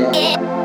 yeah.